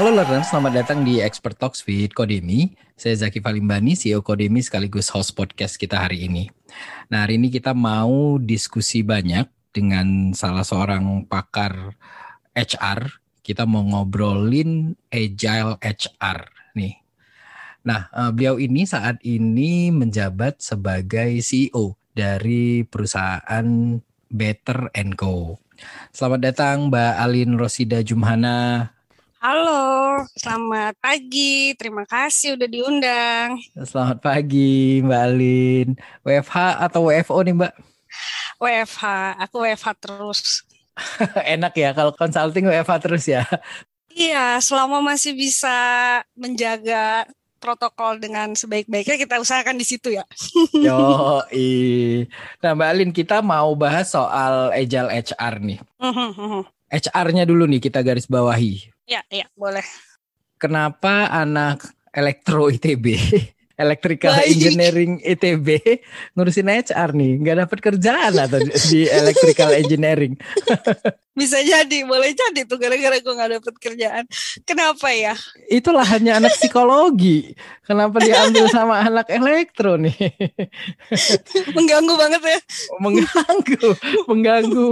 Halo learner, selamat datang di Expert Talks with Kodemi. Saya Zaki Falimbani, CEO Kodemi sekaligus host podcast kita hari ini. Nah, hari ini kita mau diskusi banyak dengan salah seorang pakar HR. Kita mau ngobrolin agile HR nih. Nah, eh, beliau ini saat ini menjabat sebagai CEO dari perusahaan Better Co. Selamat datang Mbak Alin Rosida Jumhana. Halo, selamat pagi. Terima kasih udah diundang. Selamat pagi Mbak Alin. WFH atau WFO nih Mbak? WFH, aku WFH terus. Enak ya kalau consulting WFH terus ya. Iya, selama masih bisa menjaga protokol dengan sebaik-baiknya kita usahakan di situ ya. Yo, nah Mbak Alin kita mau bahas soal agile HR nih. HR-nya dulu nih kita garis bawahi. Ya, ya, boleh. Kenapa anak elektro ITB, electrical Baik. engineering ITB ngurusin HR nih, nggak dapat kerjaan atau di electrical engineering? Bisa jadi, boleh jadi tuh gara-gara gue nggak dapat kerjaan. Kenapa ya? Itulah hanya anak psikologi. Kenapa diambil sama anak elektro nih? mengganggu banget ya. Mengganggu, mengganggu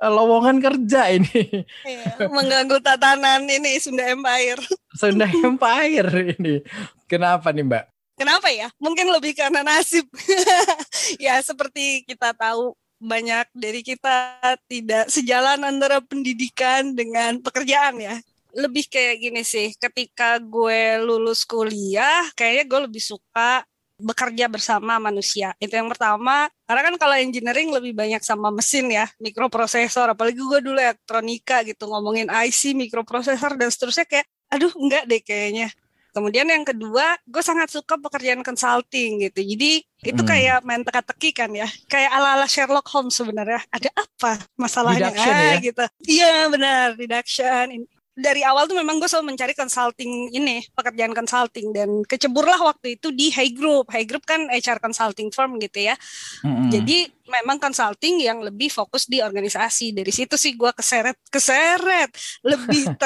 eh, lowongan kerja ini. Iya, mengganggu tatanan ini Sunda Empire. Sunda Empire ini. Kenapa nih Mbak? Kenapa ya? Mungkin lebih karena nasib. ya seperti kita tahu banyak dari kita tidak sejalan antara pendidikan dengan pekerjaan ya lebih kayak gini sih, ketika gue lulus kuliah, kayaknya gue lebih suka bekerja bersama manusia. Itu yang pertama. Karena kan kalau engineering lebih banyak sama mesin ya, mikroprosesor. Apalagi gue dulu elektronika gitu, ngomongin IC, mikroprosesor dan seterusnya kayak, aduh enggak deh kayaknya. Kemudian yang kedua, gue sangat suka pekerjaan consulting gitu. Jadi itu hmm. kayak main teka-teki kan ya. Kayak ala-ala Sherlock Holmes sebenarnya. Ada apa masalahnya ah, ya? gitu. Iya benar, reduction dari awal tuh memang gue selalu mencari consulting ini pekerjaan consulting dan keceburlah waktu itu di High Group High Group kan HR consulting firm gitu ya mm-hmm. jadi memang consulting yang lebih fokus di organisasi dari situ sih gue keseret keseret lebih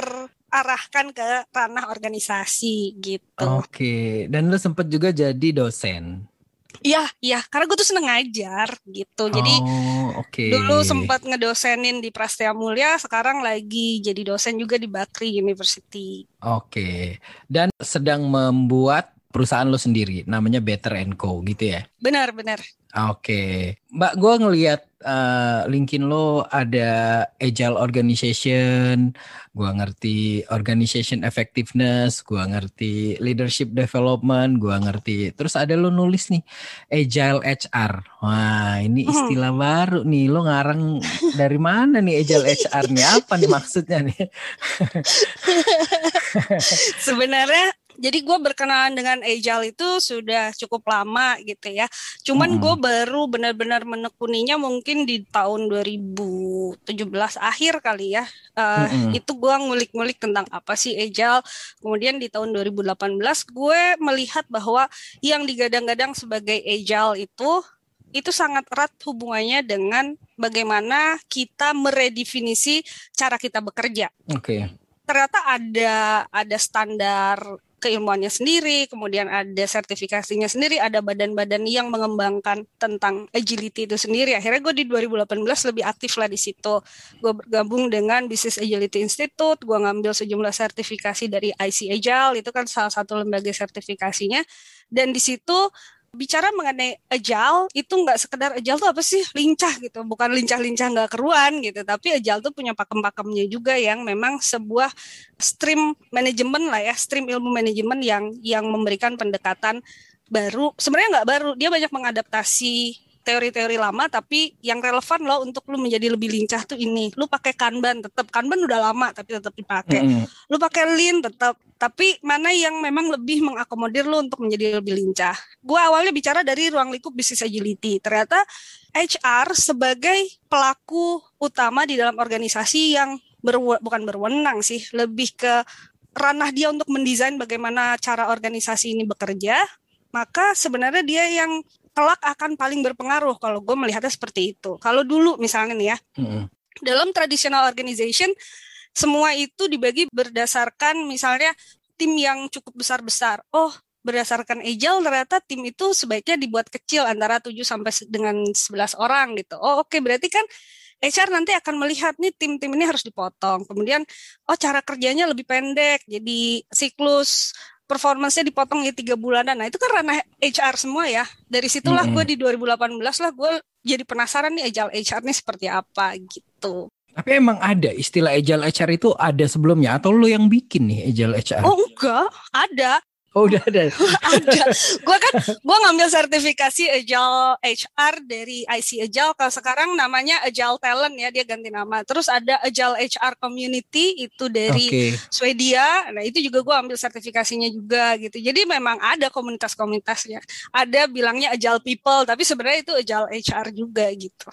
terarahkan ke ranah organisasi gitu oke okay. dan lu sempat juga jadi dosen Iya, iya, karena gue tuh seneng ngajar gitu. Jadi oh, okay. dulu sempat ngedosenin di Prastia Mulia, sekarang lagi jadi dosen juga di Bakri University. Oke. Okay. Dan sedang membuat perusahaan lo sendiri, namanya Better Co gitu ya? Benar, benar. Oke, Mbak, gue ngelihat uh, LinkedIn lo ada agile organization, gue ngerti organization effectiveness, gue ngerti leadership development, gue ngerti. Terus ada lo nulis nih agile HR. Wah, ini hmm. istilah hmm. baru nih. Lo ngarang dari mana nih agile HR nih? Apa nih maksudnya nih? Sebenarnya jadi gue berkenalan dengan agile itu sudah cukup lama gitu ya. Cuman hmm. gue baru benar-benar menekuninya mungkin di tahun 2017 akhir kali ya. Uh, hmm. Itu gue ngulik-ngulik tentang apa sih agile. Kemudian di tahun 2018 gue melihat bahwa yang digadang-gadang sebagai agile itu itu sangat erat hubungannya dengan bagaimana kita meredefinisi cara kita bekerja. Oke. Okay ternyata ada ada standar keilmuannya sendiri, kemudian ada sertifikasinya sendiri, ada badan-badan yang mengembangkan tentang agility itu sendiri. Akhirnya gue di 2018 lebih aktif lah di situ. Gue bergabung dengan Business Agility Institute, gue ngambil sejumlah sertifikasi dari IC Agile, itu kan salah satu lembaga sertifikasinya. Dan di situ bicara mengenai agile itu nggak sekedar agile tuh apa sih? Lincah gitu. Bukan lincah-lincah nggak keruan gitu. Tapi agile tuh punya pakem-pakemnya juga yang memang sebuah stream manajemen lah ya. Stream ilmu manajemen yang yang memberikan pendekatan baru. Sebenarnya nggak baru. Dia banyak mengadaptasi teori-teori lama tapi yang relevan loh untuk lu menjadi lebih lincah tuh ini. Lu pakai kanban tetap kanban udah lama tapi tetap dipakai. Mm. lu pakai lean tetap tapi mana yang memang lebih mengakomodir lu untuk menjadi lebih lincah? Gue awalnya bicara dari ruang lingkup bisnis agility. Ternyata HR sebagai pelaku utama di dalam organisasi yang berwe bukan berwenang sih lebih ke ranah dia untuk mendesain bagaimana cara organisasi ini bekerja maka sebenarnya dia yang kelak akan paling berpengaruh kalau gue melihatnya seperti itu. Kalau dulu misalnya nih ya, mm-hmm. dalam traditional organization semua itu dibagi berdasarkan misalnya tim yang cukup besar-besar. Oh, berdasarkan agile ternyata tim itu sebaiknya dibuat kecil antara 7 sampai dengan 11 orang gitu. Oh, oke okay. berarti kan HR nanti akan melihat nih tim-tim ini harus dipotong. Kemudian oh cara kerjanya lebih pendek. Jadi siklus performance-nya dipotong ya tiga bulanan. Nah itu kan ranah HR semua ya. Dari situlah mm -hmm. gue di 2018 lah gue jadi penasaran nih agile HR ini seperti apa gitu. Tapi emang ada istilah agile HR itu ada sebelumnya atau lo yang bikin nih agile HR? Oh enggak, ada. Oh udah ada. ada. Gue kan gue ngambil sertifikasi Agile HR dari IC Agile. Kalau sekarang namanya Agile Talent ya dia ganti nama. Terus ada Agile HR Community itu dari okay. Swedia. Nah itu juga gue ambil sertifikasinya juga gitu. Jadi memang ada komunitas-komunitasnya. Ada bilangnya Agile People tapi sebenarnya itu Agile HR juga gitu.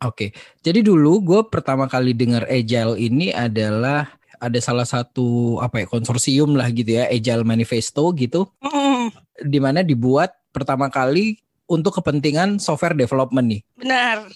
Oke, okay. jadi dulu gue pertama kali dengar Agile ini adalah ada salah satu apa ya konsorsium lah gitu ya Agile Manifesto gitu mm. di mana dibuat pertama kali untuk kepentingan software development nih. Benar.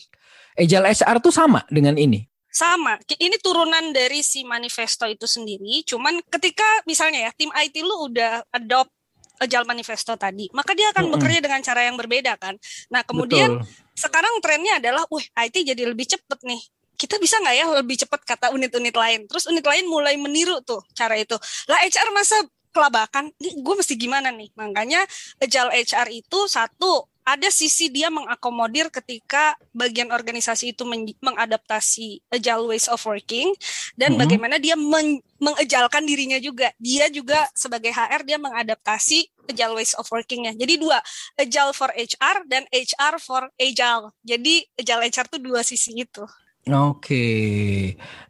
Agile SR tuh sama dengan ini. Sama, ini turunan dari si manifesto itu sendiri. Cuman ketika misalnya ya tim IT lu udah adopt Agile Manifesto tadi, maka dia akan mm -hmm. bekerja dengan cara yang berbeda kan. Nah kemudian Betul. sekarang trennya adalah, wah IT jadi lebih cepet nih kita bisa nggak ya lebih cepat kata unit-unit lain. Terus unit lain mulai meniru tuh cara itu. Lah HR masa kelabakan, ini gue mesti gimana nih? Makanya agile HR itu satu ada sisi dia mengakomodir ketika bagian organisasi itu mengadaptasi agile ways of working dan mm -hmm. bagaimana dia men mengejalkan dirinya juga. Dia juga sebagai HR dia mengadaptasi agile ways of workingnya. Jadi dua, agile for HR dan HR for agile. Jadi agile HR tuh dua sisi itu. Oke.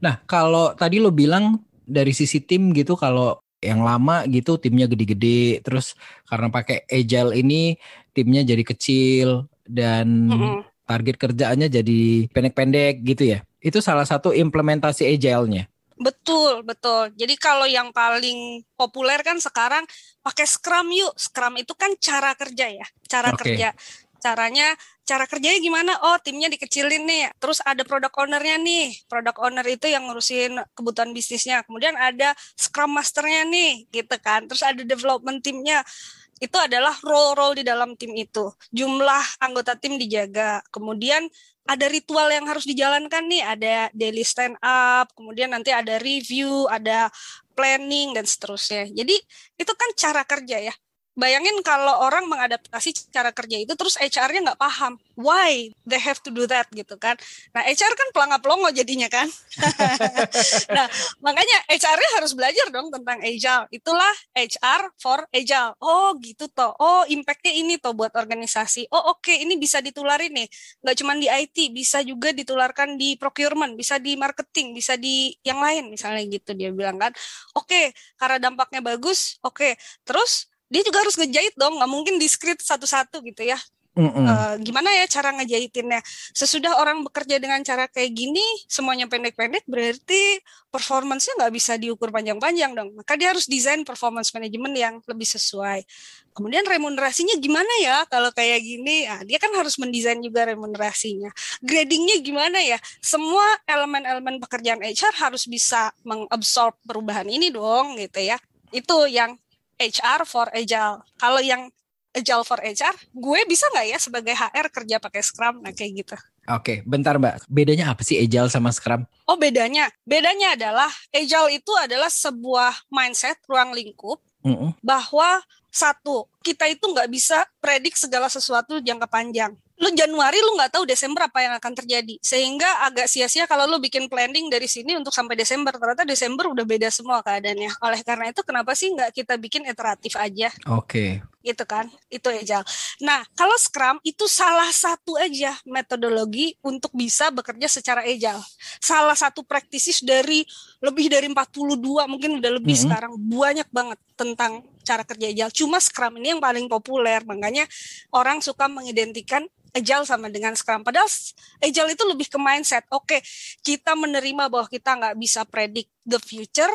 Nah, kalau tadi lo bilang dari sisi tim gitu kalau yang lama gitu timnya gede-gede terus karena pakai agile ini timnya jadi kecil dan mm-hmm. target kerjaannya jadi pendek-pendek gitu ya. Itu salah satu implementasi agile-nya. Betul, betul. Jadi kalau yang paling populer kan sekarang pakai Scrum yuk. Scrum itu kan cara kerja ya, cara okay. kerja caranya cara kerjanya gimana? Oh timnya dikecilin nih. Terus ada produk ownernya nih. Produk owner itu yang ngurusin kebutuhan bisnisnya. Kemudian ada scrum masternya nih gitu kan. Terus ada development timnya itu adalah role-role di dalam tim itu. Jumlah anggota tim dijaga. Kemudian ada ritual yang harus dijalankan nih. Ada daily stand up kemudian nanti ada review ada planning dan seterusnya. Jadi itu kan cara kerja ya bayangin kalau orang mengadaptasi cara kerja itu terus HR-nya nggak paham. Why they have to do that gitu kan? Nah HR kan pelangap pelongo jadinya kan? Nah makanya HR-nya harus belajar dong tentang agile. Itulah HR for agile. Oh gitu toh. Oh impactnya ini toh buat organisasi. Oh oke okay, ini bisa ditularin nih. Nggak cuma di IT bisa juga ditularkan di procurement bisa di marketing bisa di yang lain misalnya gitu dia bilang kan. Oke okay, karena dampaknya bagus oke. Okay. terus dia juga harus ngejahit dong nggak mungkin di script satu-satu gitu ya Mm -mm. Uh, gimana ya cara ngejahitinnya? Sesudah orang bekerja dengan cara kayak gini, semuanya pendek-pendek, berarti performance-nya nggak bisa diukur panjang-panjang dong. Maka dia harus desain performance management yang lebih sesuai. Kemudian remunerasinya gimana ya kalau kayak gini? Nah, dia kan harus mendesain juga remunerasinya. Gradingnya gimana ya? Semua elemen-elemen pekerjaan HR harus bisa mengabsorb perubahan ini dong, gitu ya. Itu yang HR for Agile. Kalau yang Agile for HR, gue bisa nggak ya sebagai HR kerja pakai Scrum? Nah kayak gitu. Oke, bentar Mbak. Bedanya apa sih Agile sama Scrum? Oh bedanya, bedanya adalah Agile itu adalah sebuah mindset ruang lingkup mm -hmm. bahwa satu kita itu nggak bisa predik segala sesuatu jangka panjang lu Januari lu nggak tahu Desember apa yang akan terjadi. Sehingga agak sia-sia kalau lu bikin planning dari sini untuk sampai Desember. Ternyata Desember udah beda semua keadaannya. Oleh karena itu kenapa sih nggak kita bikin iteratif aja? Oke. Okay. gitu kan? Itu aja nah kalau Scrum itu salah satu aja metodologi untuk bisa bekerja secara agile. Salah satu praktisis dari lebih dari 42 mungkin udah lebih mm -hmm. sekarang banyak banget tentang cara kerja agile. Cuma Scrum ini yang paling populer. Makanya orang suka mengidentikan agile sama dengan Scrum. Padahal agile itu lebih ke mindset. Oke, kita menerima bahwa kita nggak bisa predict the future.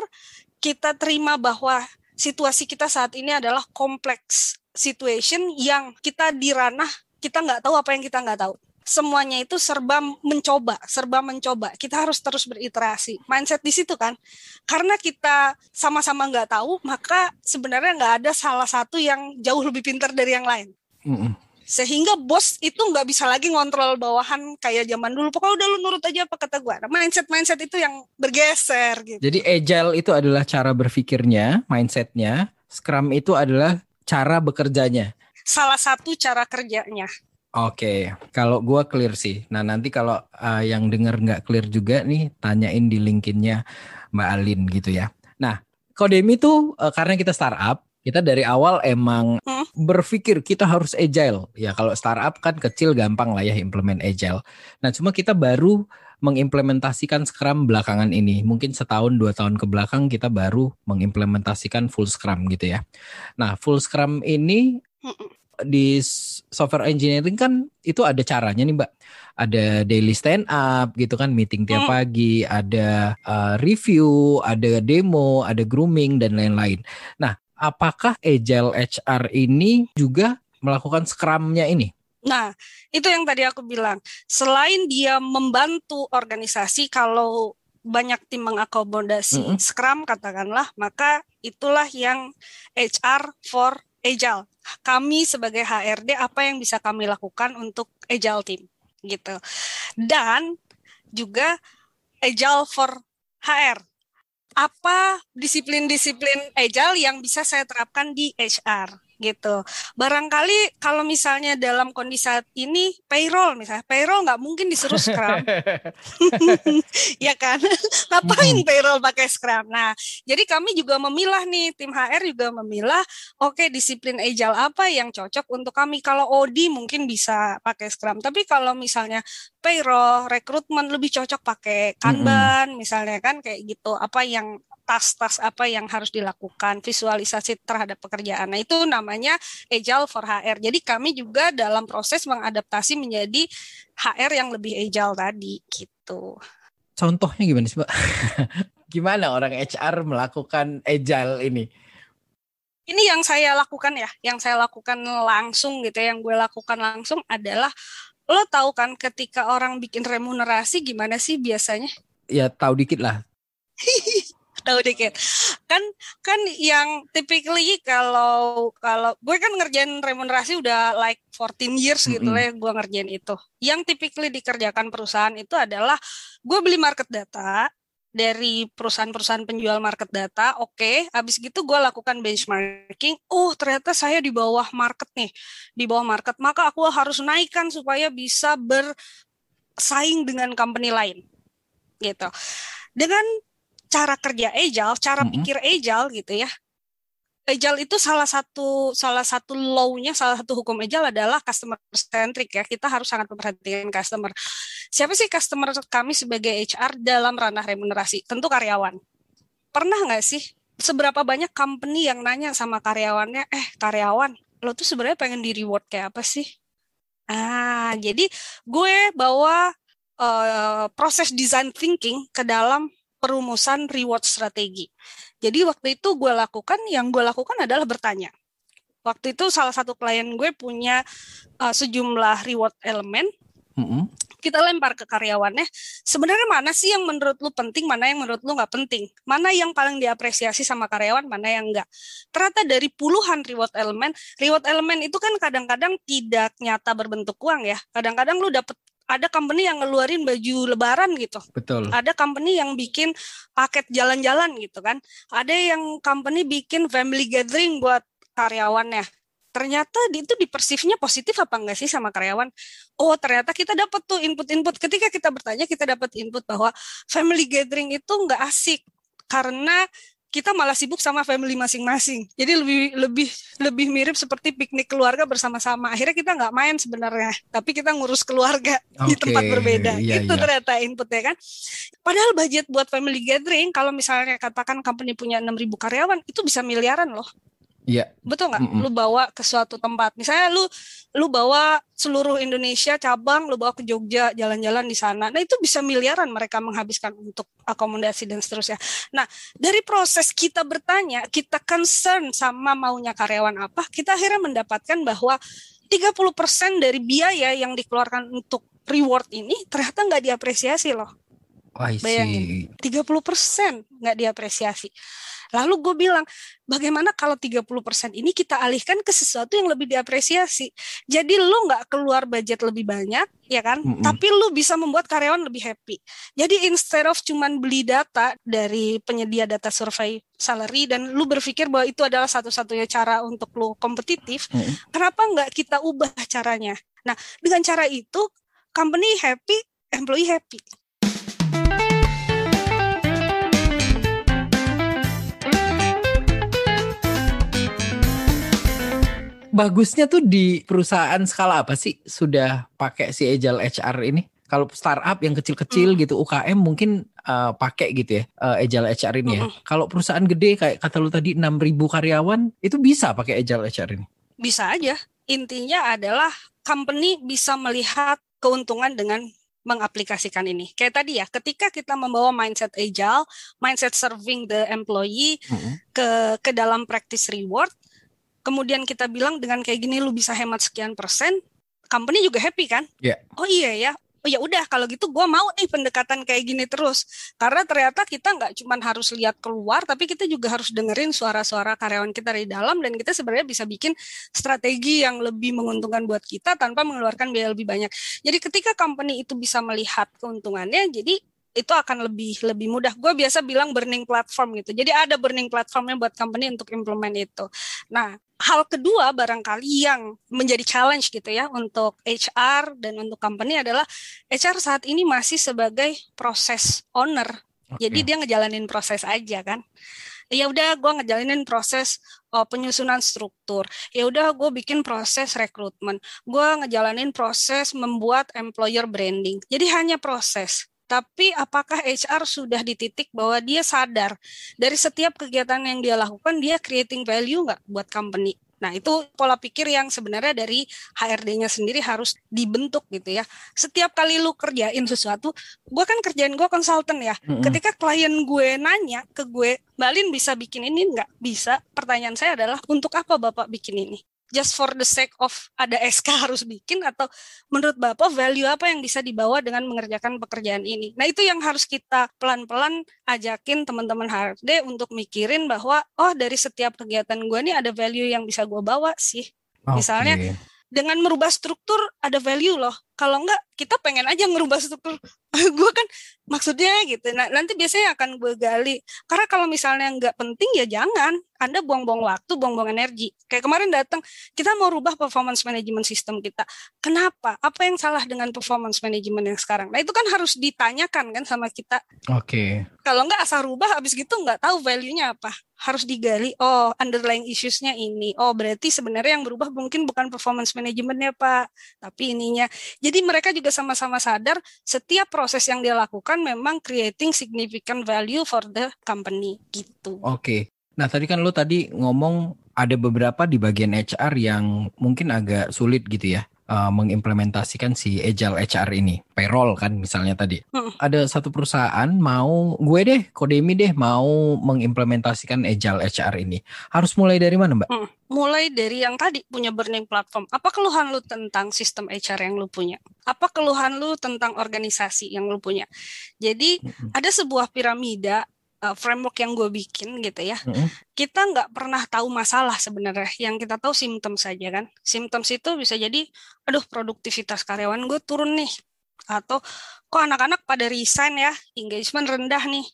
Kita terima bahwa situasi kita saat ini adalah kompleks situation yang kita di ranah kita nggak tahu apa yang kita nggak tahu. semuanya itu serba mencoba, serba mencoba. Kita harus terus beriterasi. Mindset di situ kan, karena kita sama-sama nggak tahu, maka sebenarnya nggak ada salah satu yang jauh lebih pintar dari yang lain. Mm -mm. Sehingga bos itu nggak bisa lagi ngontrol bawahan kayak zaman dulu. Pokoknya udah lu nurut aja apa kata gue. Nah, mindset mindset itu yang bergeser gitu. Jadi agile itu adalah cara berpikirnya, mindsetnya. Scrum itu adalah cara bekerjanya. Salah satu cara kerjanya. Oke, okay. kalau gue clear sih. Nah nanti kalau uh, yang denger nggak clear juga nih, tanyain di linkinnya Mbak Alin gitu ya. Nah, Kodemi tuh uh, karena kita startup, kita dari awal emang hmm? berpikir kita harus agile. Ya kalau startup kan kecil gampang lah ya implement agile. Nah cuma kita baru mengimplementasikan Scrum belakangan ini. Mungkin setahun dua tahun ke belakang kita baru mengimplementasikan full Scrum gitu ya. Nah full Scrum ini di software engineering kan itu ada caranya nih mbak ada daily stand up gitu kan meeting tiap hmm. pagi ada uh, review ada demo ada grooming dan lain-lain nah apakah agile HR ini juga melakukan scrumnya ini Nah, itu yang tadi aku bilang. Selain dia membantu organisasi kalau banyak tim mengakomodasi mm -hmm. Scrum katakanlah, maka itulah yang HR for Agile kami sebagai HRD apa yang bisa kami lakukan untuk agile team gitu. Dan juga agile for HR. Apa disiplin-disiplin agile yang bisa saya terapkan di HR? Gitu. Barangkali kalau misalnya dalam kondisi saat ini payroll misalnya, payroll nggak mungkin disuruh scrum, ya kan? Ngapain payroll pakai scrum? Nah, jadi kami juga memilah nih tim HR juga memilah, oke okay, disiplin agile apa yang cocok untuk kami. Kalau OD mungkin bisa pakai scrum, tapi kalau misalnya payroll, rekrutmen lebih cocok pakai kanban, mm -hmm. misalnya kan kayak gitu. Apa yang tas-tas apa yang harus dilakukan, visualisasi terhadap pekerjaan. Nah, itu namanya agile for HR. Jadi kami juga dalam proses mengadaptasi menjadi HR yang lebih agile tadi gitu. Contohnya gimana sih, Mbak? gimana orang HR melakukan agile ini? Ini yang saya lakukan ya, yang saya lakukan langsung gitu ya, yang gue lakukan langsung adalah lo tahu kan ketika orang bikin remunerasi gimana sih biasanya? Ya tahu dikit lah. tahu dikit kan kan yang typically kalau kalau gue kan ngerjain remunerasi udah like 14 years gitu mm -hmm. lah ya gue ngerjain itu yang typically dikerjakan perusahaan itu adalah gue beli market data dari perusahaan-perusahaan penjual market data, oke, okay. habis gitu gue lakukan benchmarking, oh ternyata saya di bawah market nih, di bawah market, maka aku harus naikkan supaya bisa bersaing dengan company lain, gitu. Dengan cara kerja agile, cara mm-hmm. pikir agile gitu ya. Agile itu salah satu salah satu law-nya, salah satu hukum agile adalah customer centric ya. Kita harus sangat memperhatikan customer. Siapa sih customer kami sebagai HR dalam ranah remunerasi? Tentu karyawan. Pernah nggak sih seberapa banyak company yang nanya sama karyawannya, eh karyawan, lo tuh sebenarnya pengen di reward kayak apa sih? Ah, jadi gue bawa uh, proses design thinking ke dalam perumusan reward strategi. Jadi waktu itu gue lakukan, yang gue lakukan adalah bertanya. Waktu itu salah satu klien gue punya uh, sejumlah reward elemen. Mm-hmm. Kita lempar ke karyawannya. Sebenarnya mana sih yang menurut lu penting, mana yang menurut lu nggak penting, mana yang paling diapresiasi sama karyawan, mana yang enggak. Ternyata dari puluhan reward elemen, reward elemen itu kan kadang-kadang tidak nyata berbentuk uang ya. Kadang-kadang lu dapet ada company yang ngeluarin baju lebaran gitu. Betul. Ada company yang bikin paket jalan-jalan gitu kan. Ada yang company bikin family gathering buat karyawannya. Ternyata itu dipersifnya positif apa enggak sih sama karyawan? Oh, ternyata kita dapat tuh input-input. Ketika kita bertanya, kita dapat input bahwa family gathering itu enggak asik karena kita malah sibuk sama family masing-masing. Jadi lebih lebih lebih mirip seperti piknik keluarga bersama-sama. Akhirnya kita nggak main sebenarnya, tapi kita ngurus keluarga okay. di tempat berbeda. Iya, Itu iya. ternyata inputnya kan. Padahal budget buat family gathering kalau misalnya katakan company punya 6.000 karyawan itu bisa miliaran loh. Iya. Betul nggak? Mm -mm. Lu bawa ke suatu tempat. Misalnya lu lu bawa seluruh Indonesia cabang, lu bawa ke Jogja jalan-jalan di sana. Nah, itu bisa miliaran mereka menghabiskan untuk akomodasi dan seterusnya. Nah, dari proses kita bertanya, kita concern sama maunya karyawan apa, kita akhirnya mendapatkan bahwa 30% dari biaya yang dikeluarkan untuk reward ini ternyata nggak diapresiasi loh. Bayangin, 30% nggak diapresiasi. Lalu gue bilang, bagaimana kalau 30% ini kita alihkan ke sesuatu yang lebih diapresiasi. Jadi lu nggak keluar budget lebih banyak, ya kan? Mm -hmm. Tapi lu bisa membuat karyawan lebih happy. Jadi instead of cuman beli data dari penyedia data survei salary dan lu berpikir bahwa itu adalah satu-satunya cara untuk lu kompetitif, mm -hmm. kenapa nggak kita ubah caranya? Nah, dengan cara itu company happy, employee happy. Bagusnya tuh di perusahaan skala apa sih sudah pakai si Agile HR ini? Kalau startup yang kecil-kecil hmm. gitu UKM mungkin uh, pakai gitu ya uh, Agile HR ini ya. Hmm. Kalau perusahaan gede kayak kata lu tadi 6000 karyawan itu bisa pakai Agile HR ini? Bisa aja. Intinya adalah company bisa melihat keuntungan dengan mengaplikasikan ini. Kayak tadi ya, ketika kita membawa mindset agile, mindset serving the employee mm -hmm. ke ke dalam practice reward, kemudian kita bilang dengan kayak gini lu bisa hemat sekian persen, company juga happy kan? Yeah. Oh iya ya, oh ya udah kalau gitu gue mau nih pendekatan kayak gini terus karena ternyata kita nggak cuma harus lihat keluar tapi kita juga harus dengerin suara-suara karyawan kita dari dalam dan kita sebenarnya bisa bikin strategi yang lebih menguntungkan buat kita tanpa mengeluarkan biaya lebih banyak jadi ketika company itu bisa melihat keuntungannya jadi itu akan lebih lebih mudah. Gue biasa bilang burning platform gitu. Jadi ada burning platformnya buat company untuk implement itu. Nah, hal kedua barangkali yang menjadi challenge gitu ya untuk HR dan untuk company adalah HR saat ini masih sebagai proses owner. Okay. Jadi dia ngejalanin proses aja kan. Ya udah gue ngejalanin proses oh, penyusunan struktur. Ya udah gue bikin proses rekrutmen. Gue ngejalanin proses membuat employer branding. Jadi hanya proses tapi apakah HR sudah di titik bahwa dia sadar dari setiap kegiatan yang dia lakukan dia creating value nggak buat company Nah, itu pola pikir yang sebenarnya dari HRD-nya sendiri harus dibentuk gitu ya. Setiap kali lu kerjain sesuatu, gue kan kerjain gue konsultan ya. Mm -hmm. Ketika klien gue nanya ke gue, Balin bisa bikin ini nggak? Bisa. Pertanyaan saya adalah, untuk apa Bapak bikin ini? Just for the sake of ada SK harus bikin atau menurut Bapak value apa yang bisa dibawa dengan mengerjakan pekerjaan ini. Nah, itu yang harus kita pelan-pelan ajakin teman-teman HRD untuk mikirin bahwa oh dari setiap kegiatan gue nih ada value yang bisa gue bawa sih. Okay. Misalnya dengan merubah struktur ada value loh. Kalau enggak kita pengen aja ngerubah struktur. gue kan maksudnya gitu. Nah, nanti biasanya akan gue gali. Karena kalau misalnya nggak penting ya jangan. Anda buang-buang waktu, buang-buang energi. Kayak kemarin datang, kita mau rubah performance management system kita. Kenapa? Apa yang salah dengan performance management yang sekarang? Nah, itu kan harus ditanyakan kan sama kita. Oke. Okay. Kalau nggak asal rubah, habis gitu nggak tahu value-nya apa. Harus digali, oh underlying issues-nya ini. Oh berarti sebenarnya yang berubah mungkin bukan performance manajemennya Pak, tapi ininya. Jadi mereka juga sama-sama sadar setiap proses yang dia lakukan memang creating significant value for the company gitu. Oke. Okay. Nah, tadi kan lo tadi ngomong ada beberapa di bagian HR yang mungkin agak sulit gitu ya uh, mengimplementasikan si agile HR ini, payroll kan misalnya tadi. Hmm. Ada satu perusahaan mau gue deh, Kodemi deh mau mengimplementasikan agile HR ini. Harus mulai dari mana, Mbak? Hmm. Mulai dari yang tadi punya burning platform. Apa keluhan lu tentang sistem HR yang lu punya? Apa keluhan lu tentang organisasi yang lu punya? Jadi hmm. ada sebuah piramida uh, framework yang gue bikin gitu ya, mm-hmm. kita nggak pernah tahu masalah sebenarnya. Yang kita tahu simptom saja kan. Symptoms itu bisa jadi, aduh produktivitas karyawan gue turun nih, atau kok anak-anak pada resign ya, engagement rendah nih.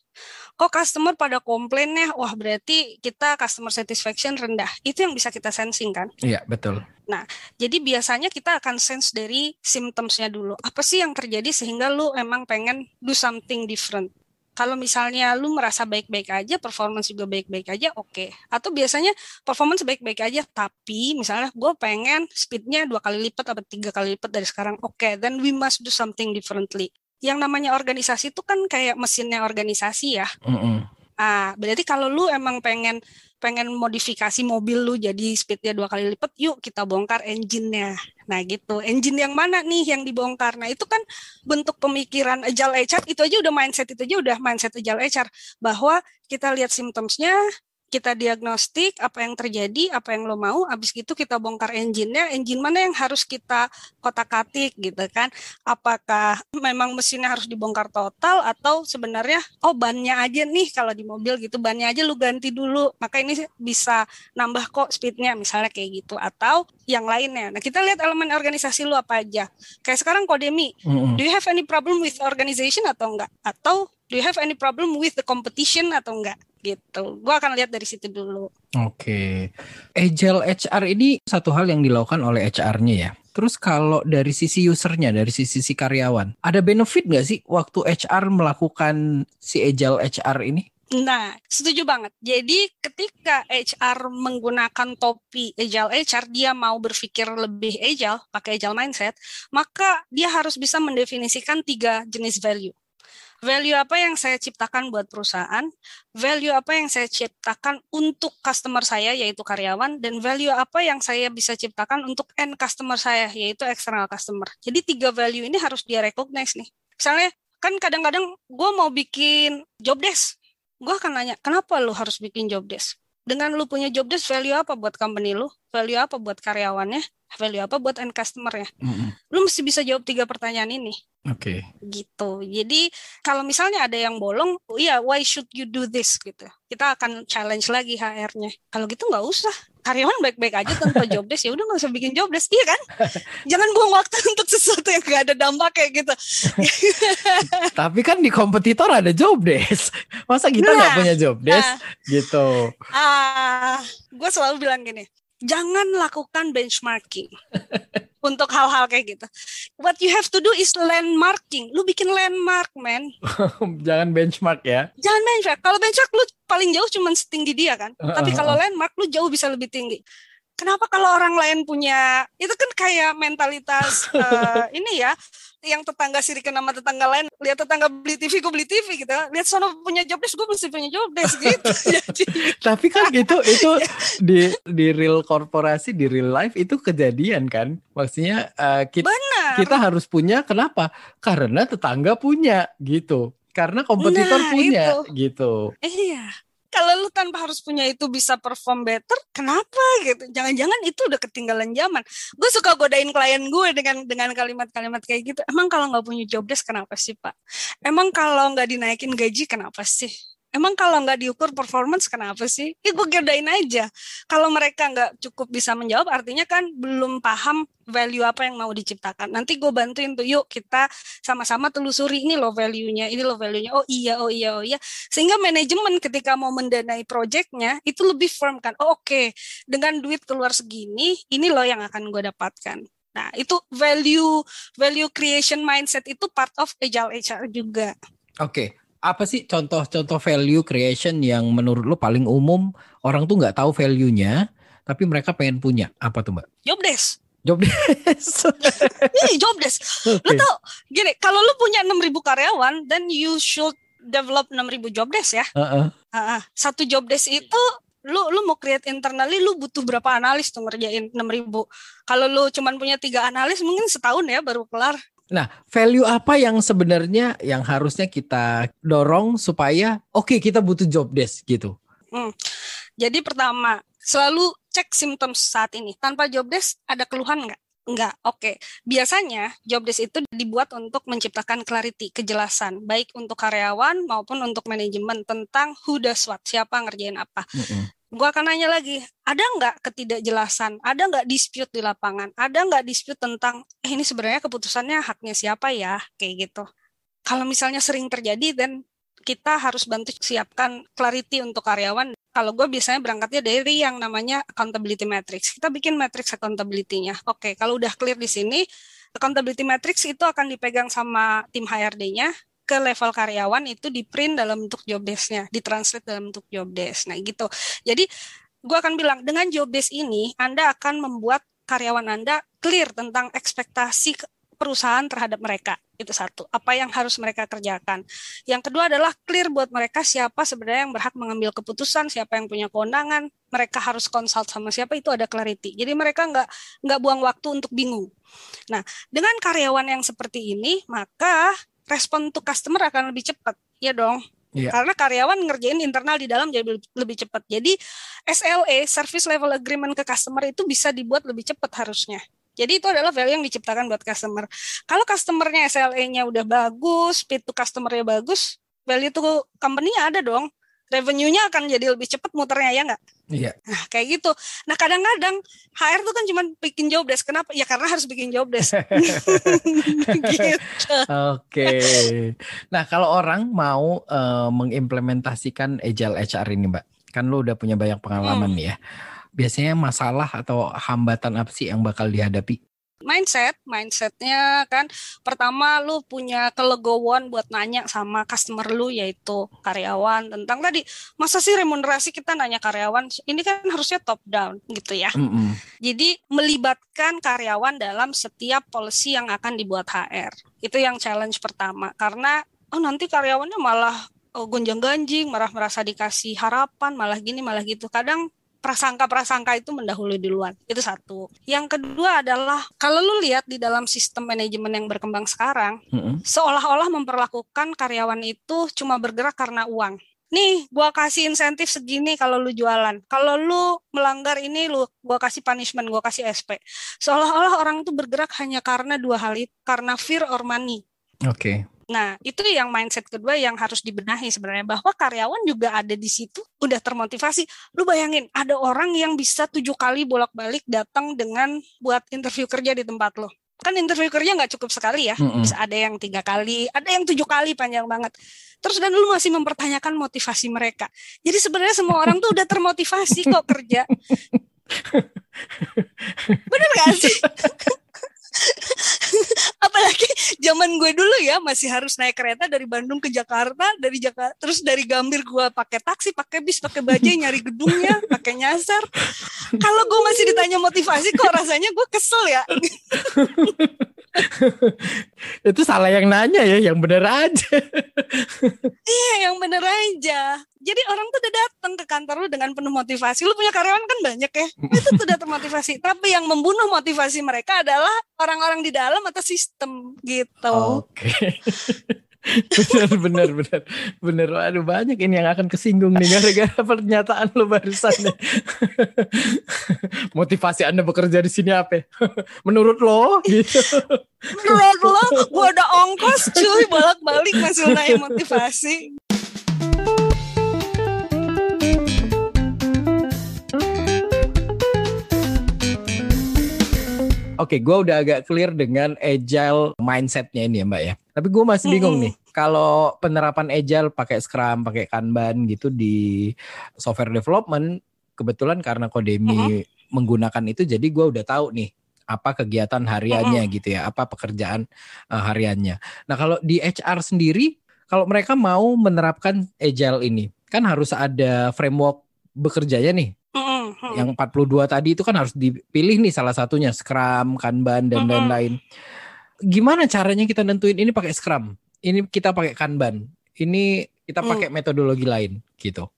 Kok customer pada komplain ya, wah berarti kita customer satisfaction rendah. Itu yang bisa kita sensing kan? Iya, betul. Nah, jadi biasanya kita akan sense dari symptomsnya dulu. Apa sih yang terjadi sehingga lu emang pengen do something different? Kalau misalnya lu merasa baik-baik aja, performance juga baik-baik aja, oke. Okay. Atau biasanya performance baik-baik aja, tapi misalnya gue pengen speednya dua kali lipat atau tiga kali lipat dari sekarang, oke. Okay, then we must do something differently. Yang namanya organisasi itu kan kayak mesinnya organisasi ya. Mm -hmm. Ah, berarti kalau lu emang pengen pengen modifikasi mobil lu jadi speednya dua kali lipat, yuk kita bongkar engine-nya. Nah gitu, engine yang mana nih yang dibongkar? Nah itu kan bentuk pemikiran agile HR, itu aja udah mindset, itu aja udah mindset agile HR. Bahwa kita lihat symptomsnya, kita diagnostik apa yang terjadi, apa yang lo mau, abis gitu kita bongkar engine-nya, engine mana yang harus kita kotak-katik gitu kan. Apakah memang mesinnya harus dibongkar total atau sebenarnya oh bannya aja nih kalau di mobil gitu, bannya aja lu ganti dulu, maka ini bisa nambah kok speednya misalnya kayak gitu atau yang lainnya. Nah kita lihat elemen organisasi lu apa aja. Kayak sekarang Kodemi, mm -hmm. do you have any problem with organization atau enggak? Atau do you have any problem with the competition atau enggak gitu. Gua akan lihat dari situ dulu. Oke. Okay. Agile HR ini satu hal yang dilakukan oleh HR-nya ya. Terus kalau dari sisi usernya, dari sisi si karyawan, ada benefit nggak sih waktu HR melakukan si Agile HR ini? Nah, setuju banget. Jadi ketika HR menggunakan topi agile HR, dia mau berpikir lebih agile, pakai agile mindset, maka dia harus bisa mendefinisikan tiga jenis value value apa yang saya ciptakan buat perusahaan, value apa yang saya ciptakan untuk customer saya yaitu karyawan dan value apa yang saya bisa ciptakan untuk end customer saya yaitu external customer. Jadi tiga value ini harus dia recognize nih. Misalnya kan kadang-kadang gue mau bikin job desk, gue akan nanya kenapa lu harus bikin job desk? Dengan lu punya job desk value apa buat company lu? Value apa buat karyawannya? Value apa buat end customer ya? Mm -hmm. Lu mesti bisa jawab tiga pertanyaan ini. Oke. Okay. Gitu. Jadi kalau misalnya ada yang bolong, oh iya, why should you do this gitu. Kita akan challenge lagi HR-nya. Kalau gitu nggak usah. Karyawan baik-baik aja tanpa job desk ya udah nggak usah bikin job desk, iya kan? Jangan buang waktu untuk sesuatu yang nggak ada dampak kayak gitu. Tapi kan di kompetitor ada job desk. Masa kita nggak nah, punya job desk nah, gitu? Ah, uh, gue selalu bilang gini, jangan lakukan benchmarking untuk hal-hal kayak gitu. What you have to do is landmarking. Lu bikin landmark, man. jangan benchmark ya. Jangan benchmark. Kalau benchmark lu paling jauh cuma setinggi dia kan. Tapi kalau landmark lu jauh bisa lebih tinggi kenapa kalau orang lain punya itu kan kayak mentalitas uh, ini ya yang tetangga sirikan nama tetangga lain lihat tetangga beli TV gue beli TV gitu. Lihat sono punya job desk gue mesti punya job desk gitu. Jadi, tapi kan gitu itu di di real korporasi di real life itu kejadian kan. Maksudnya uh, kita Benar. kita harus punya kenapa? Karena tetangga punya gitu. Karena kompetitor nah, punya itu. gitu. Iya kalau lu tanpa harus punya itu bisa perform better, kenapa gitu? Jangan-jangan itu udah ketinggalan zaman. Gue suka godain klien gue dengan dengan kalimat-kalimat kayak gitu. Emang kalau nggak punya job desk kenapa sih pak? Emang kalau nggak dinaikin gaji kenapa sih? Emang kalau nggak diukur performance kenapa sih? Ya gue gerdain aja. Kalau mereka nggak cukup bisa menjawab, artinya kan belum paham value apa yang mau diciptakan. Nanti gue bantuin tuh, yuk kita sama-sama telusuri ini loh value-nya, ini loh value-nya. Oh iya, oh iya, oh iya. Sehingga manajemen ketika mau mendanai projectnya itu lebih firm kan. Oh oke, okay. dengan duit keluar segini, ini loh yang akan gue dapatkan. Nah itu value value creation mindset itu part of agile HR juga. Oke, okay apa sih contoh-contoh value creation yang menurut lo paling umum orang tuh nggak tahu value-nya tapi mereka pengen punya apa tuh mbak? Job desk. Job desk. Ini job desk. Okay. Lo tau gini kalau lo punya 6000 karyawan then you should develop 6000 job desk ya. Uh -uh. Uh -uh. Satu job desk itu lu lu mau create internally lu butuh berapa analis tuh ngerjain 6000. Kalau lu cuman punya tiga analis mungkin setahun ya baru kelar. Nah, value apa yang sebenarnya yang harusnya kita dorong supaya oke okay, kita butuh job desk gitu? Hmm. Jadi pertama, selalu cek simptom saat ini. Tanpa job desk ada keluhan nggak? Enggak, oke. Okay. Biasanya job desk itu dibuat untuk menciptakan clarity, kejelasan, baik untuk karyawan maupun untuk manajemen tentang who does what, siapa ngerjain apa. Mm -hmm gue akan nanya lagi, ada nggak ketidakjelasan, ada nggak dispute di lapangan, ada nggak dispute tentang eh, ini sebenarnya keputusannya haknya siapa ya, kayak gitu. Kalau misalnya sering terjadi, dan kita harus bantu siapkan clarity untuk karyawan. Kalau gue biasanya berangkatnya dari yang namanya accountability matrix. Kita bikin matrix accountability-nya. Oke, kalau udah clear di sini, accountability matrix itu akan dipegang sama tim HRD-nya ke level karyawan itu di print dalam bentuk job desk-nya, ditranslate dalam bentuk job desk. Nah gitu. Jadi gue akan bilang dengan job desk ini Anda akan membuat karyawan Anda clear tentang ekspektasi perusahaan terhadap mereka. Itu satu. Apa yang harus mereka kerjakan. Yang kedua adalah clear buat mereka siapa sebenarnya yang berhak mengambil keputusan, siapa yang punya kewenangan, mereka harus consult sama siapa itu ada clarity. Jadi mereka nggak nggak buang waktu untuk bingung. Nah, dengan karyawan yang seperti ini, maka respon untuk customer akan lebih cepat, ya dong. Yeah. Karena karyawan ngerjain internal di dalam jadi lebih cepat. Jadi SLA (Service Level Agreement) ke customer itu bisa dibuat lebih cepat harusnya. Jadi itu adalah value yang diciptakan buat customer. Kalau customernya SLA-nya udah bagus, speed to customer-nya bagus, value to company ada dong. Revenue-nya akan jadi lebih cepat muternya ya nggak? Iya. Nah kayak gitu. Nah kadang-kadang HR tuh kan cuma bikin job desk. Kenapa? Ya karena harus bikin job desk. gitu. Oke. Nah kalau orang mau uh, mengimplementasikan agile HR ini, Mbak, kan lo udah punya banyak pengalaman hmm. nih ya biasanya masalah atau hambatan apa sih yang bakal dihadapi? Mindset, mindsetnya kan pertama lu punya kelegowoan buat nanya sama customer lu yaitu karyawan tentang tadi masa sih remunerasi kita nanya karyawan ini kan harusnya top down gitu ya. Mm -hmm. Jadi melibatkan karyawan dalam setiap policy yang akan dibuat HR itu yang challenge pertama karena oh nanti karyawannya malah oh, gonjang ganjing, marah merasa dikasih harapan, malah gini, malah gitu. Kadang prasangka-prasangka itu mendahului duluan. Itu satu. Yang kedua adalah kalau lu lihat di dalam sistem manajemen yang berkembang sekarang, mm-hmm. seolah-olah memperlakukan karyawan itu cuma bergerak karena uang. Nih, gua kasih insentif segini kalau lu jualan. Kalau lu melanggar ini, lu gua kasih punishment, gua kasih SP. Seolah-olah orang itu bergerak hanya karena dua hal itu, karena fear or money. Oke. Okay. Nah, itu yang mindset kedua yang harus dibenahi sebenarnya bahwa karyawan juga ada di situ udah termotivasi. Lu bayangin ada orang yang bisa tujuh kali bolak-balik datang dengan buat interview kerja di tempat lo. Kan interview kerja nggak cukup sekali ya, mm -hmm. bisa ada yang tiga kali, ada yang tujuh kali panjang banget. Terus dan lu masih mempertanyakan motivasi mereka. Jadi sebenarnya semua orang tuh udah termotivasi kok kerja. Bener gak sih? zaman gue dulu ya masih harus naik kereta dari Bandung ke Jakarta dari Jakarta terus dari Gambir gue pakai taksi pakai bis pakai bajai nyari gedungnya pakai nyasar. Kalau gue masih ditanya motivasi kok rasanya gue kesel ya? Itu salah yang nanya ya yang bener aja. Iya yang bener aja jadi orang tuh udah datang ke kantor lu dengan penuh motivasi. Lu punya karyawan kan banyak ya. Itu tuh udah termotivasi. Tapi yang membunuh motivasi mereka adalah orang-orang di dalam atau sistem gitu. Oke. Okay. benar benar benar. Benar. Aduh banyak ini yang akan kesinggung nih gara-gara pernyataan lo barusan nih. motivasi anda bekerja di sini apa menurut lo? Gitu. Menurut lo gue ada ongkos cuy. Bolak balik masih naik motivasi Oke, okay, gue udah agak clear dengan agile mindsetnya ini ya Mbak ya. Tapi gue masih bingung nih, kalau penerapan agile pakai Scrum, pakai Kanban gitu di software development, kebetulan karena Kodemi menggunakan itu, jadi gue udah tahu nih apa kegiatan hariannya gitu ya, apa pekerjaan uh, hariannya. Nah kalau di HR sendiri, kalau mereka mau menerapkan agile ini, kan harus ada framework bekerjanya nih hmm. Yang 42 tadi itu kan harus dipilih nih salah satunya Scrum, Kanban dan lain-lain. Gimana caranya kita nentuin ini pakai Scrum, ini kita pakai Kanban, ini kita mm. pakai mm. metodologi lain gitu.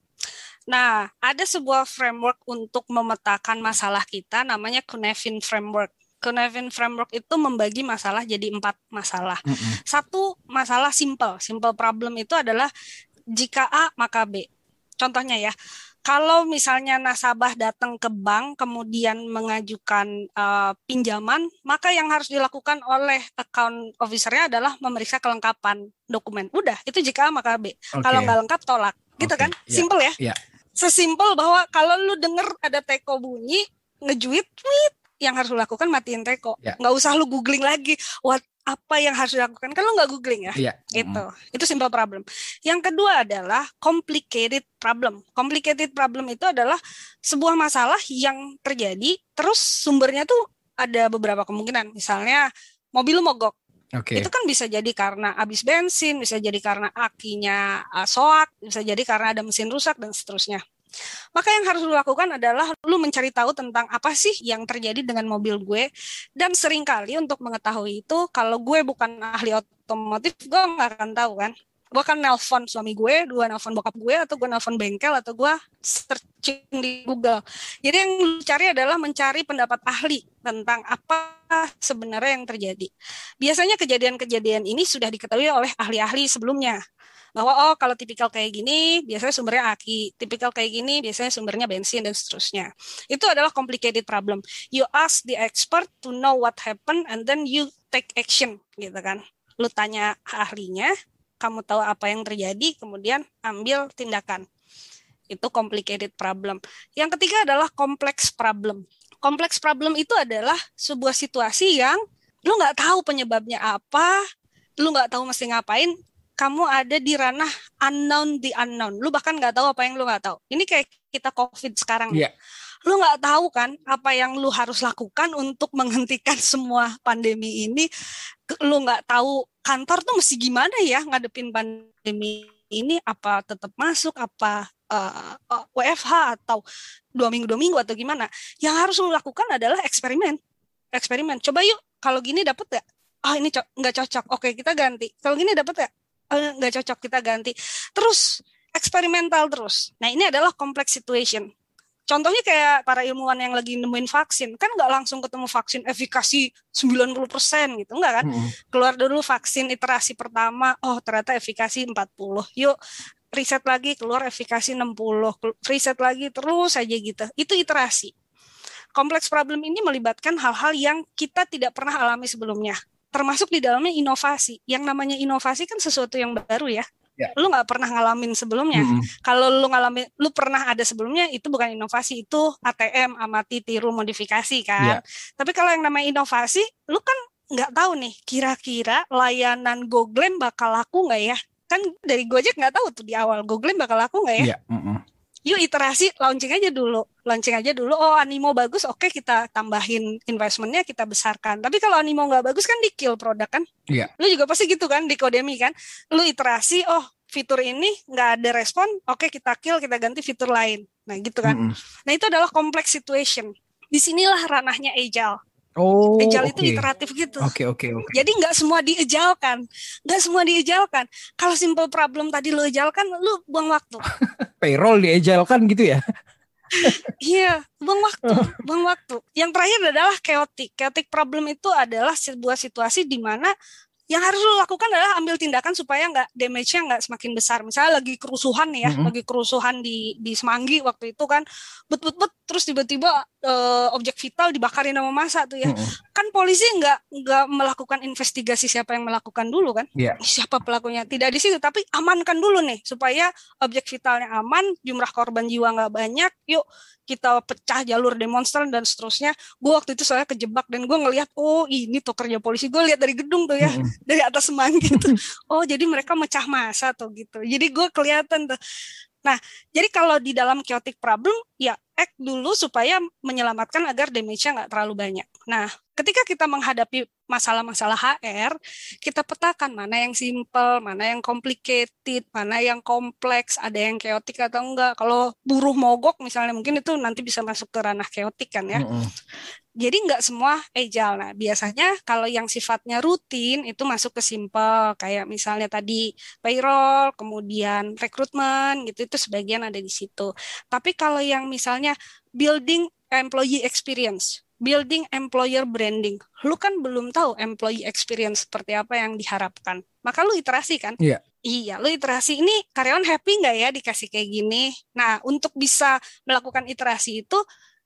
Nah, ada sebuah framework untuk memetakan masalah kita namanya Cunefin Framework. Cunefin Framework itu membagi masalah jadi empat masalah. Mm -hmm. Satu masalah simple, simple problem itu adalah jika A maka B. Contohnya ya, kalau misalnya nasabah datang ke bank kemudian mengajukan uh, pinjaman, maka yang harus dilakukan oleh account officernya adalah memeriksa kelengkapan dokumen. Udah, itu jika A maka B. Okay. Kalau nggak lengkap tolak. Gitu okay. kan? Yeah. Simple ya? Yeah. Sesimpel bahwa kalau lu denger ada teko bunyi, ngejuit tweet yang harus lu lakukan matiin teko. Yeah. Nggak usah lu googling lagi. What apa yang harus dilakukan kalau nggak googling ya iya. itu mm. itu simple problem yang kedua adalah complicated problem complicated problem itu adalah sebuah masalah yang terjadi terus sumbernya tuh ada beberapa kemungkinan misalnya mobil mogok Okay. Itu kan bisa jadi karena habis bensin, bisa jadi karena akinya uh, soak, bisa jadi karena ada mesin rusak dan seterusnya. Maka yang harus lu lakukan adalah lu mencari tahu tentang apa sih yang terjadi dengan mobil gue dan sering kali untuk mengetahui itu kalau gue bukan ahli otomotif gue nggak akan tahu kan gue akan nelpon suami gue, gue nelpon bokap gue, atau gue nelpon bengkel, atau gue searching di Google. Jadi yang cari adalah mencari pendapat ahli tentang apa sebenarnya yang terjadi. Biasanya kejadian-kejadian ini sudah diketahui oleh ahli-ahli sebelumnya. Bahwa oh kalau tipikal kayak gini biasanya sumbernya aki, tipikal kayak gini biasanya sumbernya bensin dan seterusnya. Itu adalah complicated problem. You ask the expert to know what happened and then you take action gitu kan. Lu tanya ahlinya, kamu tahu apa yang terjadi, kemudian ambil tindakan. Itu complicated problem. Yang ketiga adalah complex problem. Complex problem itu adalah sebuah situasi yang lu nggak tahu penyebabnya apa, lu nggak tahu mesti ngapain, kamu ada di ranah unknown the unknown. Lu bahkan nggak tahu apa yang lu nggak tahu. Ini kayak kita COVID sekarang. Yeah. Lu nggak tahu kan apa yang lu harus lakukan untuk menghentikan semua pandemi ini. Lu nggak tahu kantor tuh mesti gimana ya ngadepin pandemi ini. Apa tetap masuk, apa uh, uh, WFH atau dua minggu dua minggu atau gimana? Yang harus lu lakukan adalah eksperimen. Eksperimen. Coba yuk kalau gini dapet ya ah oh, ini co nggak cocok oke kita ganti kalau gini dapet ya oh, nggak cocok kita ganti terus eksperimental terus nah ini adalah complex situation Contohnya kayak para ilmuwan yang lagi nemuin vaksin, kan nggak langsung ketemu vaksin efikasi 90% gitu, enggak kan? Hmm. Keluar dulu vaksin iterasi pertama, oh ternyata efikasi 40. Yuk riset lagi keluar efikasi 60, riset lagi terus aja gitu. Itu iterasi kompleks problem ini melibatkan hal-hal yang kita tidak pernah alami sebelumnya. Termasuk di dalamnya inovasi. Yang namanya inovasi kan sesuatu yang baru ya. Ya. Lu nggak pernah ngalamin sebelumnya. Mm -hmm. Kalau lu ngalamin, lu pernah ada sebelumnya, itu bukan inovasi, itu ATM, amati, tiru, modifikasi kan. Ya. Tapi kalau yang namanya inovasi, lu kan nggak tahu nih, kira-kira layanan GoGlam bakal laku nggak ya? Kan dari Gojek nggak tahu tuh di awal GoGlam bakal laku nggak ya? ya. Mm -hmm yuk iterasi launching aja dulu launching aja dulu oh animo bagus oke okay, kita tambahin investmentnya kita besarkan tapi kalau animo nggak bagus kan di kill produk kan iya lu juga pasti gitu kan di kodemi kan lu iterasi oh fitur ini nggak ada respon oke okay, kita kill kita ganti fitur lain nah gitu kan mm -hmm. nah itu adalah complex situation di sinilah ranahnya agile Oh, Agile okay. itu iteratif gitu. Oke, okay, oke, okay, oke. Okay. Jadi nggak semua diejalkan. Nggak semua diejalkan. Kalau simple problem tadi lo ejalkan, lu buang waktu. Payroll diejalkan gitu ya? Iya, buang waktu, buang waktu. Yang terakhir adalah chaotic. Chaotic problem itu adalah sebuah situasi di mana yang harus lo lakukan adalah ambil tindakan supaya nggak damage-nya nggak semakin besar. Misalnya lagi kerusuhan nih ya, mm-hmm. lagi kerusuhan di di Semanggi waktu itu kan, bet bet bet terus tiba-tiba uh, objek vital dibakarin sama masa tuh ya. Mm-hmm. Kan polisi nggak nggak melakukan investigasi siapa yang melakukan dulu kan? Yeah. Siapa pelakunya? Tidak di situ, tapi amankan dulu nih supaya objek vitalnya aman, jumlah korban jiwa nggak banyak. Yuk kita pecah jalur demonstran dan seterusnya. Gue waktu itu soalnya kejebak dan gue ngelihat oh ini tuh kerja polisi. Gue lihat dari gedung tuh ya, mm-hmm. dari atas semanggi gitu. oh jadi mereka mecah masa tuh gitu. Jadi gue kelihatan tuh. Nah, jadi kalau di dalam chaotic problem, ya act dulu supaya menyelamatkan agar damage-nya nggak terlalu banyak. Nah, ketika kita menghadapi masalah-masalah HR, kita petakan mana yang simple, mana yang complicated, mana yang kompleks, ada yang chaotic atau enggak. Kalau buruh mogok misalnya mungkin itu nanti bisa masuk ke ranah chaotic kan ya. Mm -hmm. Jadi nggak semua agile. Nah, biasanya kalau yang sifatnya rutin itu masuk ke simple, kayak misalnya tadi payroll, kemudian rekrutmen gitu itu sebagian ada di situ. Tapi kalau yang misalnya building employee experience, building employer branding. Lu kan belum tahu employee experience seperti apa yang diharapkan. Maka lu iterasi kan? Iya. Iya, lu iterasi ini karyawan happy nggak ya dikasih kayak gini? Nah, untuk bisa melakukan iterasi itu,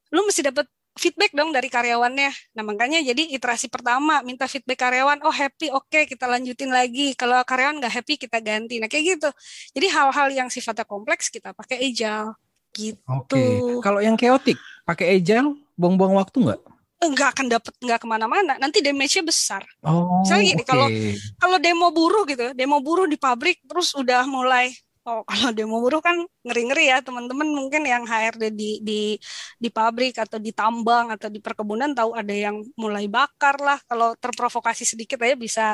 lu mesti dapat feedback dong dari karyawannya. Nah makanya jadi iterasi pertama minta feedback karyawan, oh happy, oke okay, kita lanjutin lagi. Kalau karyawan nggak happy kita ganti. Nah kayak gitu. Jadi hal-hal yang sifatnya kompleks kita pakai agile gitu. Oke. Okay. Kalau yang chaotic pakai agile, buang-buang waktu nggak? nggak akan dapat nggak ke mana-mana nanti damage-nya besar oh, misalnya gini kalau okay. kalau demo buruh gitu demo buruh di pabrik terus udah mulai Oh, kalau demo buruh kan ngeri-ngeri ya teman-teman mungkin yang HRD di di di pabrik atau di tambang atau di perkebunan tahu ada yang mulai bakar lah. Kalau terprovokasi sedikit aja bisa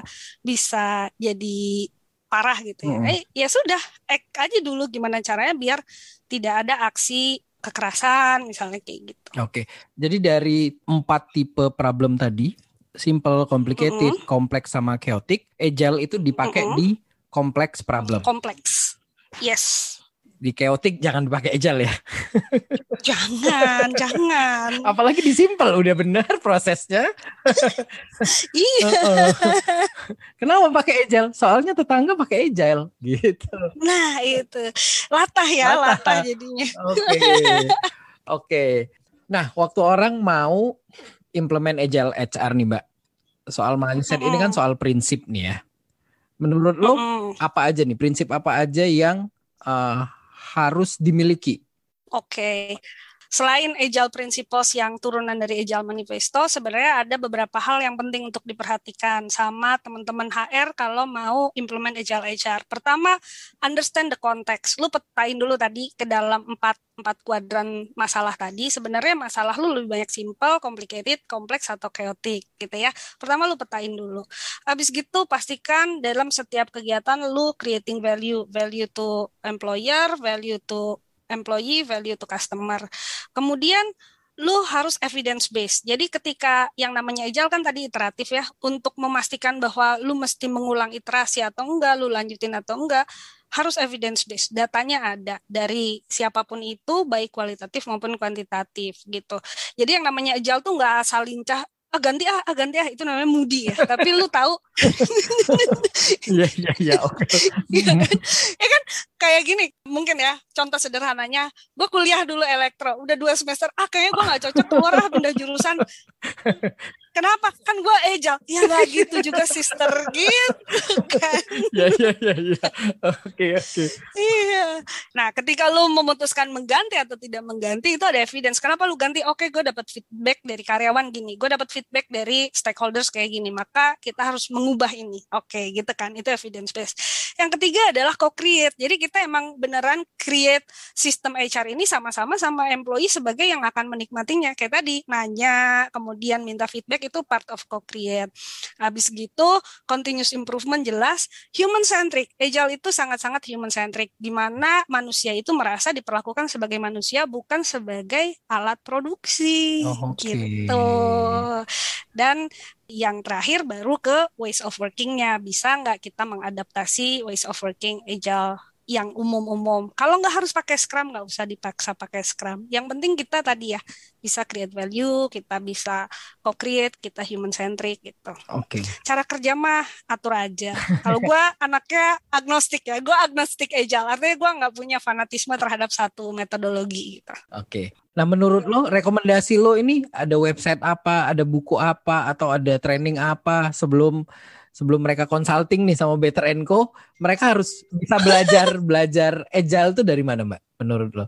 bisa jadi parah gitu ya. Hmm. Eh, ya sudah, ek aja dulu gimana caranya biar tidak ada aksi kekerasan misalnya kayak gitu. Oke. Jadi dari empat tipe problem tadi, simple, complicated, mm -hmm. kompleks sama chaotic, agile itu dipakai mm -hmm. di kompleks problem. Kompleks. Yes. Di chaotic jangan dipakai agile ya. jangan, jangan. Apalagi di simple udah benar prosesnya. iya. Kenapa pakai agile? Soalnya tetangga pakai agile gitu. Nah, itu. Latah ya, latah, latah jadinya. Oke. Okay. Oke. Okay. Nah, waktu orang mau implement agile HR nih, Mbak. Soal mindset mm -hmm. ini kan soal prinsip nih ya. Menurut lo mm -hmm. apa aja nih prinsip apa aja yang uh, harus dimiliki? Oke. Okay. Selain Agile Principles yang turunan dari Agile Manifesto, sebenarnya ada beberapa hal yang penting untuk diperhatikan sama teman-teman HR kalau mau implement Agile HR. Pertama, understand the context. Lu petain dulu tadi ke dalam empat empat kuadran masalah tadi. Sebenarnya masalah lu lebih banyak simple, complicated, kompleks atau chaotic gitu ya. Pertama lu petain dulu. Habis gitu pastikan dalam setiap kegiatan lu creating value, value to employer, value to employee, value to customer. Kemudian lu harus evidence based. Jadi ketika yang namanya agile kan tadi iteratif ya, untuk memastikan bahwa lu mesti mengulang iterasi atau enggak, lu lanjutin atau enggak, harus evidence based. Datanya ada dari siapa pun itu baik kualitatif maupun kuantitatif gitu. Jadi yang namanya agile tuh enggak asal lincah ah ganti ah, ah ganti ah. Itu namanya moody ya. Tapi lu tahu. Iya iya iya oke. Iya kan? ya kan? Kayak gini mungkin ya contoh sederhananya. Gue kuliah dulu elektro udah dua semester. Ah kayaknya gue nggak cocok keluar ah pindah jurusan kenapa? Kan gue ejal ya nggak gitu juga sister. Gitu kan. Ya ya ya ya. Oke oke. Iya. Nah ketika lu memutuskan mengganti atau tidak mengganti itu ada evidence. Kenapa lu ganti? Oke gue dapat feedback dari karyawan gini. Gue dapat feedback dari stakeholders kayak gini. Maka kita harus mengubah ini. Oke gitu kan. Itu evidence based. Yang ketiga adalah co-create. Jadi kita emang beneran create sistem HR ini sama-sama sama employee sebagai yang akan menikmatinya. Kayak tadi nanya kemudian minta feedback itu part of co-create. Habis gitu, continuous improvement jelas human centric. Agile itu sangat-sangat human centric di mana manusia itu merasa diperlakukan sebagai manusia bukan sebagai alat produksi oh, okay. gitu. Dan yang terakhir baru ke ways of workingnya bisa nggak kita mengadaptasi ways of working agile yang umum-umum. Kalau nggak harus pakai Scrum, nggak usah dipaksa pakai Scrum. Yang penting kita tadi ya bisa create value, kita bisa co-create, kita human centric gitu. Oke. Okay. Cara kerja mah atur aja. Kalau gue anaknya agnostik ya, gue agnostik agile. Artinya gue nggak punya fanatisme terhadap satu metodologi gitu. Oke. Okay. Nah menurut lo rekomendasi lo ini ada website apa, ada buku apa, atau ada training apa sebelum sebelum mereka consulting nih sama Better Co, mereka harus bisa belajar belajar agile tuh dari mana Mbak menurut lo?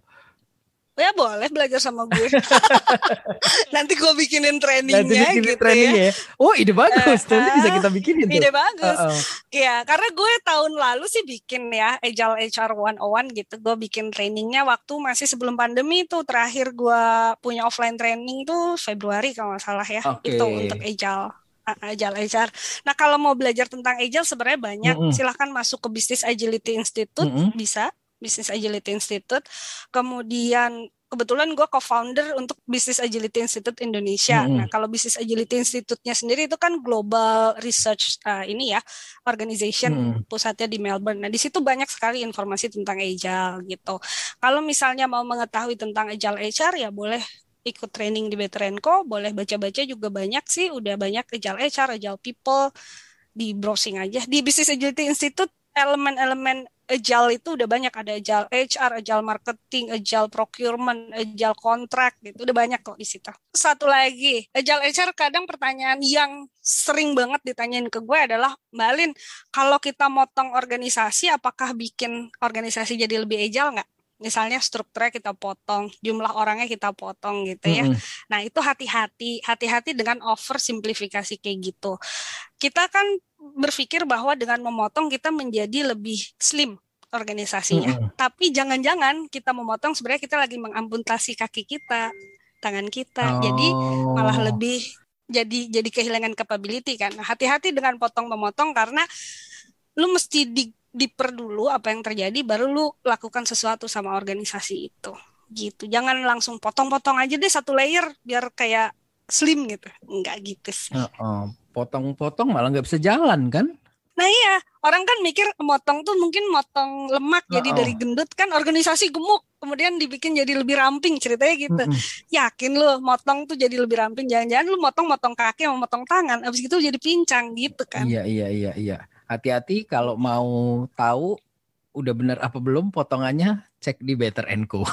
Ya boleh belajar sama gue. Nanti gue bikinin trainingnya Nanti bikinin gitu trainingnya ya. ya. Oh ide bagus, uh, nanti bisa kita bikinin tuh. Ide bagus. Uh -uh. Ya karena gue tahun lalu sih bikin ya Agile HR 101 gitu. Gue bikin trainingnya waktu masih sebelum pandemi tuh terakhir gue punya offline training tuh Februari kalau nggak salah ya. Okay. Itu untuk Agile. Agile HR. Nah kalau mau belajar tentang Agile sebenarnya banyak. Mm -hmm. Silahkan masuk ke Business Agility Institute mm -hmm. bisa. Business Agility Institute. Kemudian kebetulan gue co-founder untuk Business Agility Institute Indonesia. Mm-hmm. Nah, kalau Business Agility Institute-nya sendiri itu kan global research uh, ini ya, organization mm-hmm. pusatnya di Melbourne. Nah, di situ banyak sekali informasi tentang agile gitu. Kalau misalnya mau mengetahui tentang agile HR ya boleh ikut training di Veteranco, boleh baca-baca juga banyak sih, udah banyak Agile HR, Agile People, di browsing aja. Di Business Agility Institute, elemen-elemen Agile itu udah banyak, ada Agile HR, Agile Marketing, Agile Procurement, Agile Contract, gitu, udah banyak kok di situ. Satu lagi, Agile HR kadang pertanyaan yang sering banget ditanyain ke gue adalah, Mbak Lin, kalau kita motong organisasi, apakah bikin organisasi jadi lebih agile nggak? Misalnya strukturnya kita potong, jumlah orangnya kita potong gitu ya. Mm -hmm. Nah, itu hati-hati, hati-hati dengan over simplifikasi kayak gitu. Kita kan berpikir bahwa dengan memotong kita menjadi lebih slim organisasinya. Mm -hmm. Tapi jangan-jangan kita memotong sebenarnya kita lagi mengamputasi kaki kita, tangan kita. Oh. Jadi malah lebih jadi jadi kehilangan capability kan. Hati-hati dengan potong memotong karena lu mesti di diper dulu apa yang terjadi baru lu lakukan sesuatu sama organisasi itu gitu jangan langsung potong-potong aja deh satu layer biar kayak slim gitu enggak gitu sih potong-potong malah nggak bisa jalan kan Nah iya, orang kan mikir motong tuh mungkin motong lemak jadi Oh, oh. dari gendut kan organisasi gemuk, kemudian dibikin jadi lebih ramping ceritanya gitu. Mm-mm. Yakin lu motong tuh jadi lebih ramping, jangan-jangan lu motong-motong kaki sama motong tangan, abis itu jadi pincang gitu kan. Iya iya iya iya. Hati-hati kalau mau tahu udah bener apa belum potongannya cek di Better Co.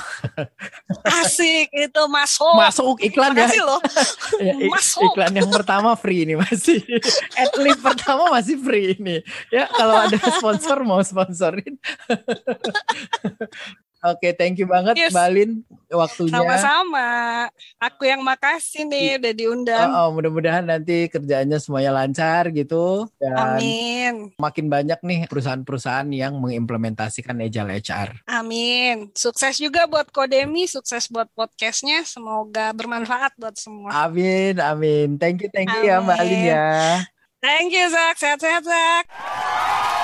Asik itu masuk. Masuk iklan ya. Loh. Ya, Masuk. Iklan yang pertama free ini masih. Adlib pertama masih free ini. Ya kalau ada sponsor mau sponsorin. Oke, thank you banget Yes. Mbak Lin waktunya. Sama-sama. Aku yang makasih nih udah diundang. Oh, oh, mudah-mudahan nanti kerjaannya semuanya lancar gitu dan Amin. makin banyak nih perusahaan-perusahaan yang mengimplementasikan Agile HR. Amin. Sukses juga buat Kodemi, sukses buat podcastnya. Semoga bermanfaat buat semua. Amin, amin. Thank you, thank you ya Mbak Lin Amin. ya. Thank you, Zak. Sehat-sehat, Zak.